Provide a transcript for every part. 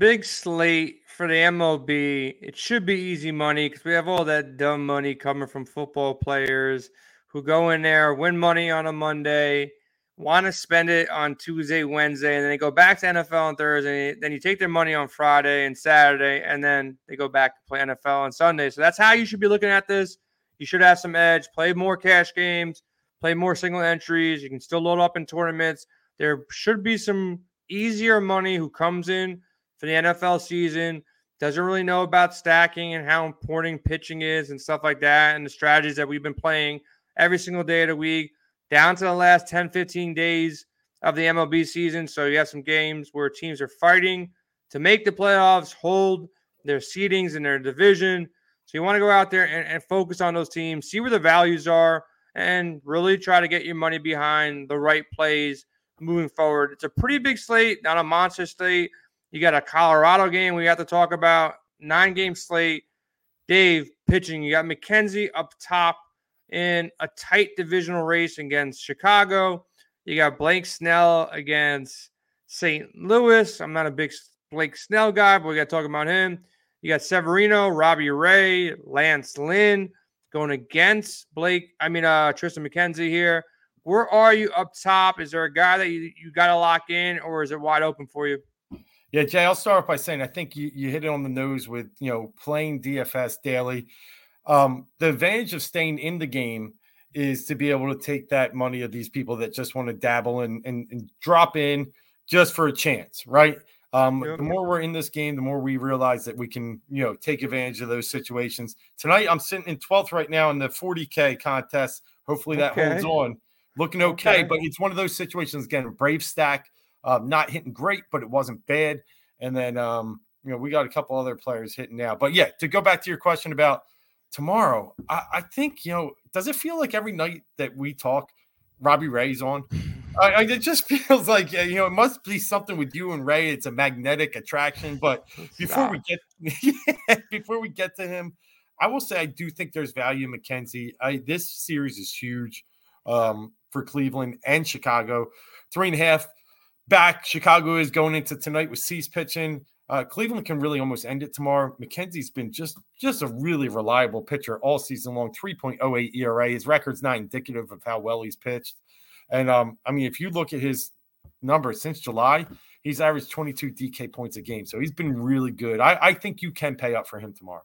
big slate for the MLB. It should be easy money because we have all that dumb money coming from football players who go in there, win money on a Monday, want to spend it on Tuesday, Wednesday, and then they go back to NFL on Thursday. Then you take their money on Friday and Saturday, and then they go back to play NFL on Sunday. So that's how you should be looking at this. You should have some edge, play more cash games, play more single entries. You can still load up in tournaments. There should be some easier money who comes in for the NFL season, doesn't really know about stacking and how important pitching is and stuff like that, and the strategies that we've been playing every single day of the week, down to the last 10, 15 days of the MLB season. So you have some games where teams are fighting to make the playoffs, hold their seedings in their division. So you want to go out there and, and focus on those teams, see where the values are, and really try to get your money behind the right plays moving forward. It's a pretty big slate, not a monster slate. You got a Colorado game we have to talk about, nine game slate. Dave pitching. You got McKenzie up top in a tight divisional race against Chicago. You got Blake Snell against St. Louis. I'm not a big Blake Snell guy, but we got to talk about him. You got Severino, Robbie Ray, Lance Lynn going against Blake. I mean, uh, Triston McKenzie here. Where are you up top? Is there a guy that you, you got to lock in, or is it wide open for you? Yeah, Jay, I'll start off by saying I think you, you hit it on the nose with you know playing DFS daily. Um, the advantage of staying in the game is to be able to take that money of these people that just want to dabble and, and, and drop in just for a chance, right? Um, The more we're in this game, the more we realize that we can, you know, take advantage of those situations. Tonight, I'm sitting in 12th right now in the 40K contest. Hopefully that okay. holds on. Looking okay, okay, but it's one of those situations again, brave stack um, not hitting great, but it wasn't bad. And then, um, you know, we got a couple other players hitting now. But yeah, to go back to your question about tomorrow, I, I think, you know, does it feel like every night that we talk, Robbie Ray's on? I, I, it just feels like you know it must be something with you and Ray. It's a magnetic attraction. But before we get before we get to him, I will say I do think there's value in McKenzie. I, this series is huge um, for Cleveland and Chicago. Three and a half back. Chicago is going into tonight with Cease pitching. Uh, Cleveland can really almost end it tomorrow. McKenzie's been just just a really reliable pitcher all season long. 3.08 ERA. His record's not indicative of how well he's pitched. And um, I mean, if you look at his numbers since July, he's averaged 22 DK points a game. So he's been really good. I, I think you can pay up for him tomorrow.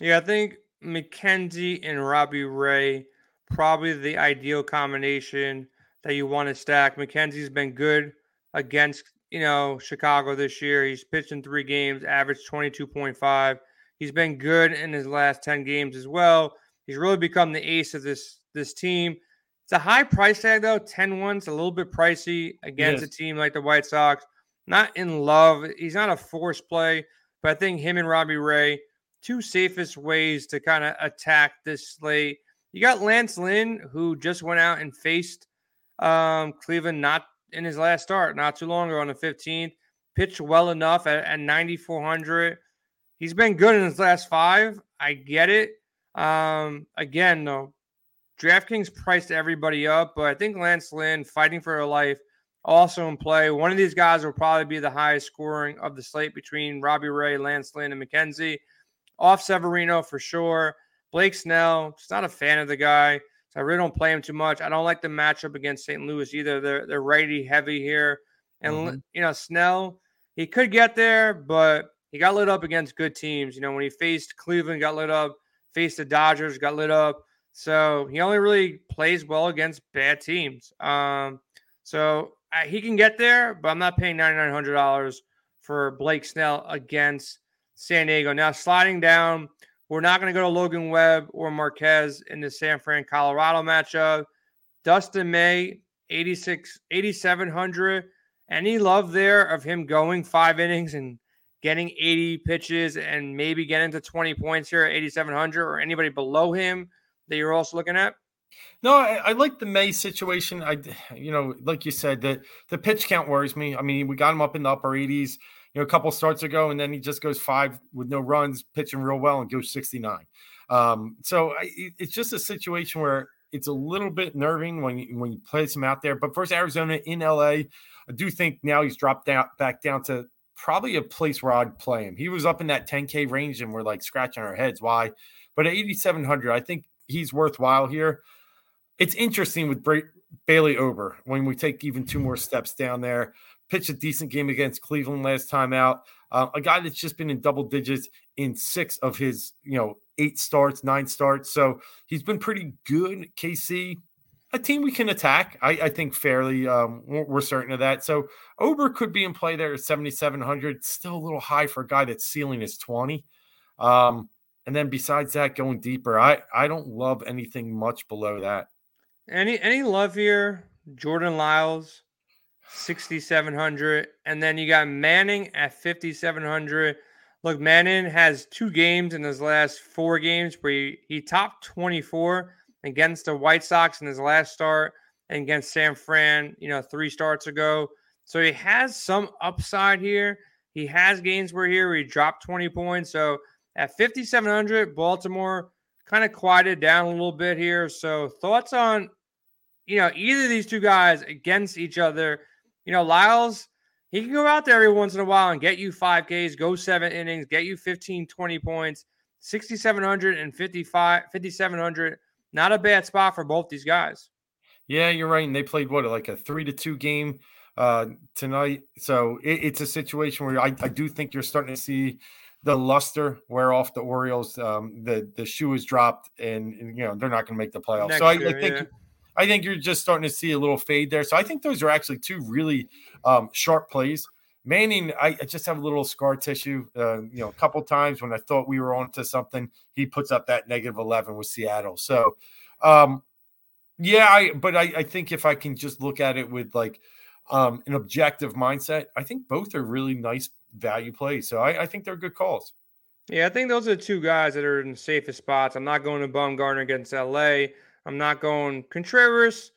Yeah, I think McKenzie and Robbie Ray probably the ideal combination that you want to stack. McKenzie's been good against you know Chicago this year. He's pitched in three games, averaged 22.5. He's been good in his last 10 games as well. He's really become the ace of this this team. It's a high price tag though. 10 one's a little bit pricey against yes. a team like the White Sox. Not in love. He's not a force play, but I think him and Robbie Ray, two safest ways to kind of attack this slate. You got Lance Lynn, who just went out and faced um, Cleveland not in his last start not too long ago on the 15th. Pitched well enough at, at 9,400. He's been good in his last five. I get it. Um, again, though, DraftKings priced everybody up, but I think Lance Lynn fighting for a life also in play. One of these guys will probably be the highest scoring of the slate between Robbie Ray, Lance Lynn, and McKenzie. Off Severino for sure. Blake Snell, just not a fan of the guy. I really don't play him too much. I don't like the matchup against St. Louis either. They're they're righty heavy here, and mm-hmm. you know Snell he could get there, but he got lit up against good teams. You know when he faced Cleveland, got lit up. Faced the Dodgers, got lit up. So he only really plays well against bad teams. Um, so uh, he can get there, but I'm not paying ninety nine hundred dollars for Blake Snell against San Diego. Now sliding down we're not going to go to Logan Webb or Marquez in the San Fran Colorado matchup. Dustin May, 86, 8,700. Any love there of him going five innings and getting 80 pitches and maybe getting to 20 points here at 8,700 or anybody below him that you're also looking at? No, I, I, like the May situation. I, you know, like you said, that the pitch count worries me. I mean, we got him up in the upper 80s you know, a couple starts ago, and then he just goes five with no runs, pitching real well, and goes 69. Um, so I, it's just a situation where it's a little bit nerving when you, when you place him out there. But first, Arizona in LA, I do think now he's dropped down back down to probably a place where I'd play him. He was up in that 10K range and we're like scratching our heads. Why? But at 8,700, I think he's worthwhile here. It's interesting with Bailey Ober when we take even two more steps down there. Pitched a decent game against Cleveland last time out. Uh, a guy that's just been in double digits in six of his, you know, eight starts, nine starts. So he's been pretty good. KC, a team we can attack. I, I think fairly. Um, we're, we're, certain of that. So Ober could be in play there at 7,700. Still a little high for a guy that's ceiling is 20. Um, and then besides that, going deeper, I I don't love anything much below that. Any any love here? Jordan Lyles, 6,700. And then you got Manning at 5,700. Look, Manning has two games in his last four games where he, he topped 24 against the White Sox in his last start and against San Fran, you know, three starts ago. So he has some upside here. He has games where here he dropped 20 points. So at 5,700, Baltimore kind of quieted down a little bit here. So thoughts on, you know, either of these two guys against each other. You know, Lyles, he can go out there every once in a while and get you 5Ks, go seven innings, get you 15, 20 points. 6,700 and 55, 5,700 not a bad spot for both these guys. Yeah, you're right. And they played what like a three to two game uh, tonight. So it, it's a situation where I, I, do think you're starting to see the luster wear off the Orioles. Um, the the shoe is dropped, and, and you know they're not going to make the playoffs. Next so I, year, I think. Yeah. I think you're just starting to see a little fade there. So I think those are actually two really um, sharp plays. Manning, I, I, just have a little scar tissue. Uh, you know, a couple times when I thought we were on to something, he puts up that negative 11 with Seattle. So, um, yeah, I, but I, I think if I can just look at it with like um, an objective mindset, I think both are really nice value plays. So I, I think they're good calls. Yeah, I think those are the two guys that are in the safest spots. I'm not going to Bumgarner against LA. I'm not going Contreras.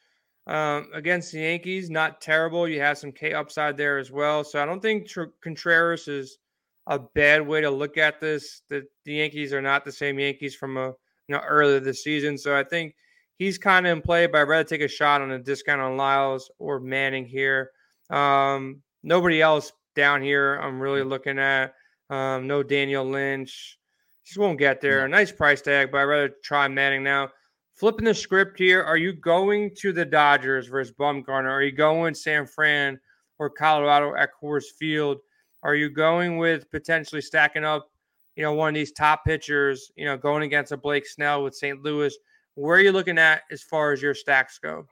Um, against the Yankees, not terrible. You have some K upside there as well. So I don't think Tr- Contreras is a bad way to look at this. The, the Yankees are not the same Yankees from a you know earlier this season. So I think he's kind of in play, but I'd rather take a shot on a discount on Lyles or Manning here. Um, nobody else down here I'm really looking at. Um, no Daniel Lynch. Just won't get there. A nice price tag, but I'd rather try Manning now flipping the script here, are you going to the Dodgers versus Bumgarner? Are you going San Fran or Colorado at Coors Field? Are you going with potentially stacking up, you know, one of these top pitchers, you know, going against a Blake Snell with St. Louis? Where are you looking at as far as your stacks go?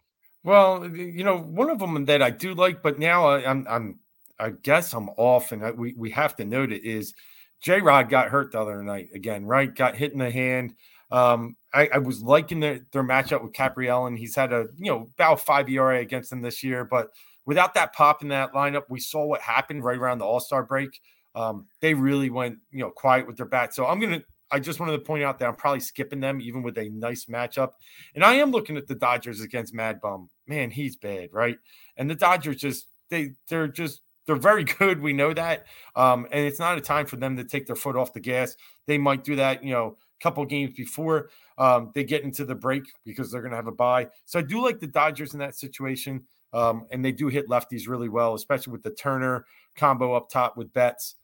Well, you know, one of them that I do like, but now I, I'm, I'm, I guess I'm off, and I, we we have to note it is J Rod got hurt the other night again, right? Got hit in the hand. Um, I, I, was liking their, their matchup with Capriel, and he's had a you know about five ERA against them this year. But without that pop in that lineup, we saw what happened right around the All Star break. Um, they really went you know quiet with their bat. So I'm gonna. I just wanted to point out that I'm probably skipping them, even with a nice matchup. And I am looking at the Dodgers against Mad Bum. Man, he's bad, right? And the Dodgers just they they're just they're very good. We know that. Um, and it's not a time for them to take their foot off the gas. They might do that, you know, couple games before um, they get into the break because they're going to have a bye. So I do like the Dodgers in that situation. Um, and they do hit lefties really well, especially with the Turner combo up top with Betts.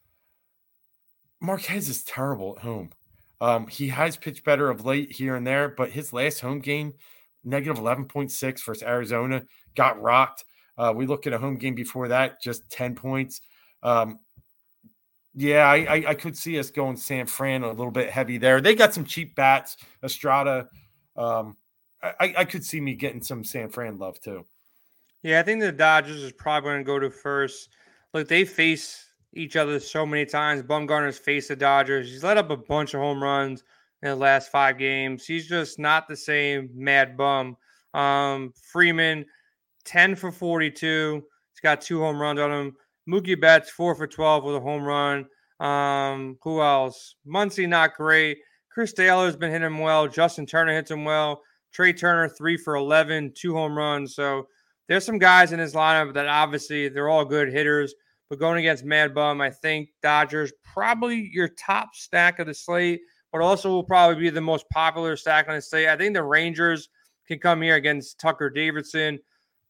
Marquez is terrible at home. Um, he has pitched better of late here and there, but his last home game, negative 11.6 versus Arizona, got rocked. Uh, we look at a home game before that, just 10 points. Um, yeah, I, I, I could see us going San Fran a little bit heavy there. They got some cheap bats, Estrada. Um, I, I could see me getting some San Fran love too. Yeah, I think the Dodgers is probably going to go to first. Look, they face each other so many times. Bumgarner's faced the Dodgers. He's let up a bunch of home runs in the last five games. He's just not the same mad bum. Um, Freeman, 10 for 42. He's got two home runs on him. Mookie Betts four for twelve with a home run. Um, who else? Muncy not great. Chris Taylor's been hitting him well. Justin Turner hits him well. Trea Turner three for 11, two home runs. So there's some guys in his lineup that obviously they're all good hitters. But going against Mad Bum, I think Dodgers probably your top stack of the slate, but also will probably be the most popular stack on the slate. I think the Rangers can come here against Tucker Davidson,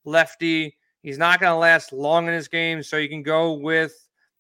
lefty. He's not going to last long in this game, so you can go with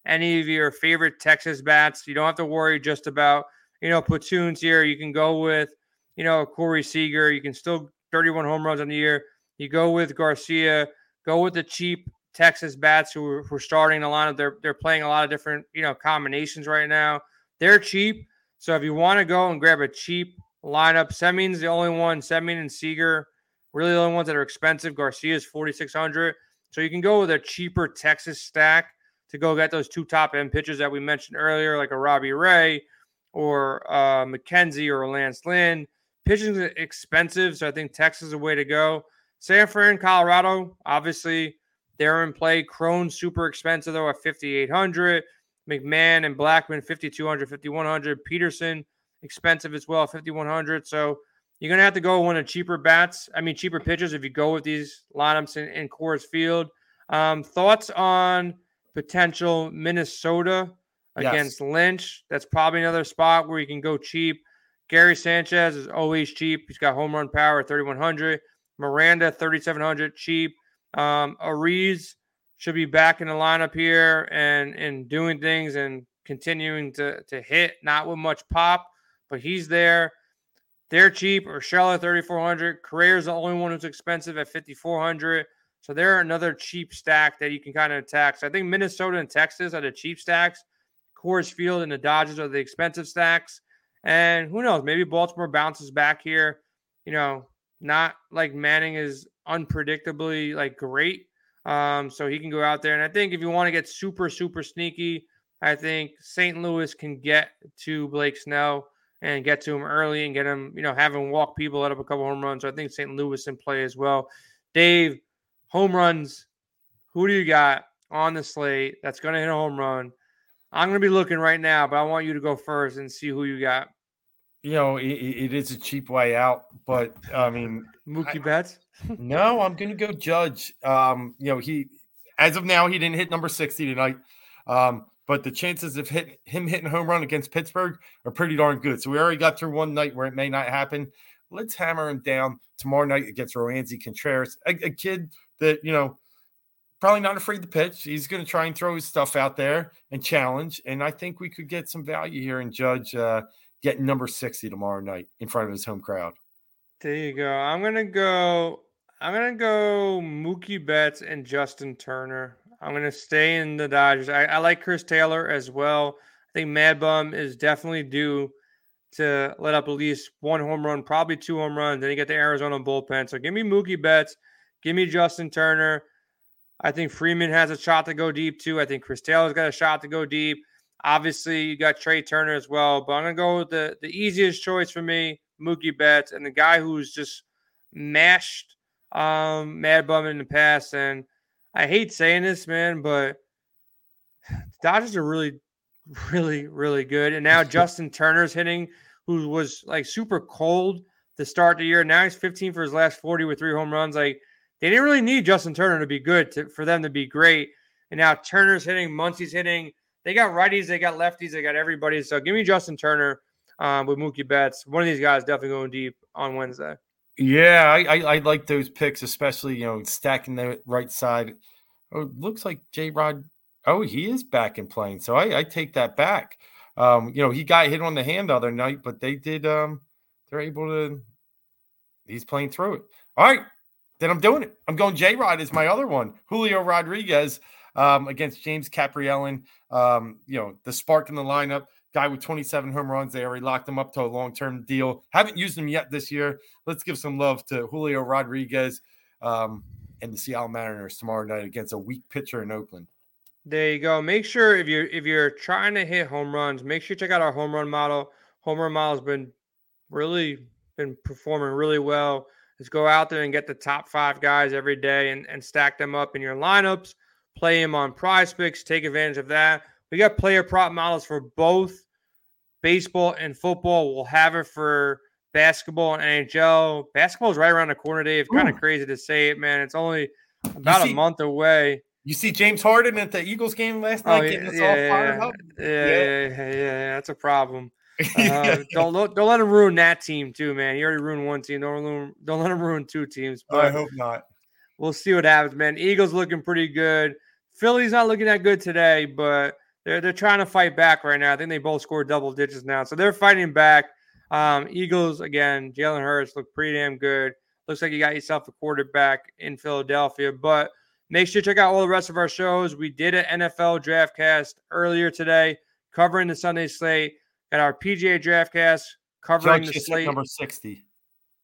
any of your favorite Texas bats. You don't have to worry just about, you know, platoons here. You can go with, you know, Corey Seager. You can still 31 home runs on the year. You go with Garcia, go with the cheap Texas bats who are, who are starting a lot of they're they're playing a lot of different, you know, combinations right now. They're cheap. So if you want to go and grab a cheap lineup, Semien's the only one, Semin and Seager, really the only ones that are expensive. Garcia is 4600. So you can go with a cheaper Texas stack to go get those two top end pitchers that we mentioned earlier, like a Robbie Ray or uh, McKenzie or Lance Lynn. Pitching is expensive, so I think Texas is a way to go. San Fran, Colorado, obviously they're in play. Cron super expensive though at 5,800. McMahon and Blackmon 5,200, 5,100. Pederson expensive as well, 5,100. So you're gonna have to go one of cheaper bats. I mean, cheaper pitchers if you go with these lineups in, in Coors Field. Um, thoughts on potential Minnesota against yes. Lynch. That's probably another spot where you can go cheap. Gary Sanchez is always cheap. He's got home run power 3,100. Miranda 3,700 cheap. Um, Arraez should be back in the lineup here and and doing things and continuing to to hit, not with much pop, but he's there. They're cheap. Or Urshela 3,400. Correa's the only one who's expensive at 5,400. So they're another cheap stack that you can kind of attack. So I think Minnesota and Texas are the cheap stacks. Coors Field and the Dodgers are the expensive stacks. And who knows? Maybe Baltimore bounces back here. You know, not like Manning is unpredictably like great. Um, so he can go out there. And I think if you want to get super, super sneaky, I think St. Louis can get to Blake Snell and get to him early and get him, you know, have him walk people, let up a couple home runs. So I think St. Louis in play as well. Dave, home runs. Who do you got on the slate that's going to hit a home run? I'm going to be looking right now, but I want you to go first and see who you got. You know, it, it is a cheap way out, but I mean, Mookie Betts. no, I'm going to go Judge. Um, you know, he as of now he didn't hit number 60 tonight. Um, but the chances of hit, him hitting home run against Pittsburgh are pretty darn good. So we already got through one night where it may not happen. Let's hammer him down tomorrow night against Roansy Contreras, a, a kid that, you know, probably not afraid to pitch. He's going to try and throw his stuff out there and challenge. And I think we could get some value here and Judge uh, getting number 60 tomorrow night in front of his home crowd. There you go. I'm going to go. I'm going to go Mookie Betts and Justin Turner. I'm going to stay in the Dodgers. I, I like Chris Taylor as well. I think Mad Bum is definitely due to let up at least one home run, probably two home runs. Then you get the Arizona bullpen. So give me Mookie Betts. Give me Justin Turner. I think Freeman has a shot to go deep too. I think Chris Taylor's got a shot to go deep. Obviously, you got Trea Turner as well, but I'm gonna go with the the easiest choice for me, Mookie Betts, and the guy who's just mashed um, Mad Bum in the past. And I hate saying this, man, but the Dodgers are really, really, really good. And now Justin Turner's hitting, who was like super cold to start the year. Now he's 15 for his last 40 with three home runs. Like they didn't really need Justin Turner to be good to, for them to be great. And now Turner's hitting, Muncy's hitting. They got righties, they got lefties, they got everybody. So give me Justin Turner um, with Mookie Betts. One of these guys definitely going deep on Wednesday. Yeah, I, I, I like those picks, especially you know stacking the right side. Oh, looks like J Rod. Oh, he is back and playing, so I, I take that back. Um, you know, he got hit on the hand the other night, but they did. Um, they're able to. He's playing through it. All right, then I'm doing it. I'm going J Rod is my other one. Julio Rodriguez um, against James Kaprielian. Um, you know, the spark in the lineup. Guy with 27 home runs. They already locked him up to a long term deal. Haven't used him yet this year. Let's give some love to Julio Rodriguez um, and the Seattle Mariners tomorrow night against a weak pitcher in Oakland. There you go. Make sure if you're if you're trying to hit home runs, make sure you check out our home run model. Home run model has been really been performing really well is go out there and get the top five guys every day and, and stack them up in your lineups, play them on PrizePicks, take advantage of that. We got player prop models for both baseball and football. We'll have it for basketball and NHL. Basketball is right around the corner, Dave. Kind of crazy to say it, man. It's only about see, a month away. You see James Harden at the Eagles game last oh, night oh, getting us yeah, all fired yeah, up. Yeah, yeah, yeah, yeah, that's a problem. Uh, don't don't let him ruin that team too, man. He already ruined one team. Don't ruin, don't let him ruin two teams. But I hope not. We'll see what happens, man. Eagles looking pretty good. Philly's not looking that good today, but they're they're trying to fight back right now. I think they both scored double digits now, so they're fighting back. Um, Eagles again. Jalen Hurts looked pretty damn good. Looks like you got yourself a quarterback in Philadelphia, but make sure to check out all the rest of our shows. We did an NFL draft cast earlier today, covering the Sunday slate. Got our PGA draft cast covering Judge the slate. number 60.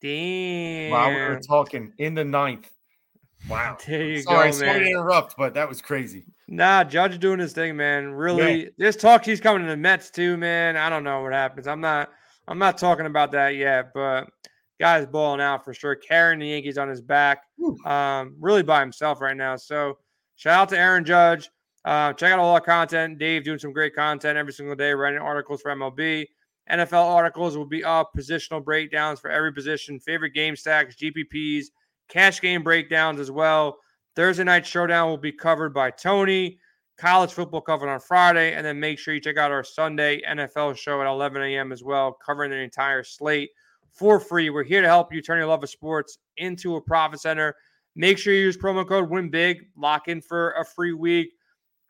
Damn. Wow, we were talking in the ninth. Wow. There you Sorry, go, sorry to interrupt, but that was crazy. Nah, Judge doing his thing, man. Really, this talk he's coming to the Mets too, man. I don't know what happens. I'm not. I'm not talking about that yet, but guy's balling out for sure, carrying the Yankees on his back, um, really by himself right now. So shout out to Aaron Judge. Uh, check out all our content. Dave doing some great content every single day, writing articles for MLB. NFL articles will be up, positional breakdowns for every position, favorite game stacks, GPPs, cash game breakdowns as well. Thursday night showdown will be covered by Tony. College football covered on Friday, and then make sure you check out our Sunday NFL show at 11 a.m. as well, covering the entire slate for free. We're here to help you turn your love of sports into a profit center. Make sure you use promo code WINBIG, lock in for a free week,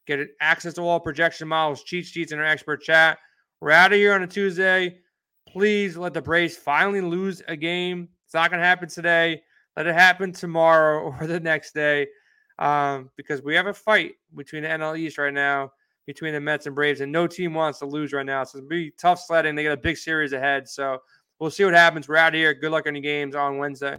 get access to all projection models, cheat sheets, and our expert chat. We're out of here on a Tuesday. Please let the Braves finally lose a game. It's not going to happen today. Let it happen tomorrow or the next day um, because we have a fight between the NL East right now, between the Mets and Braves, and no team wants to lose right now. So it's be tough sledding. They got a big series ahead. So we'll see what happens. We're out of here. Good luck on the games on Wednesday.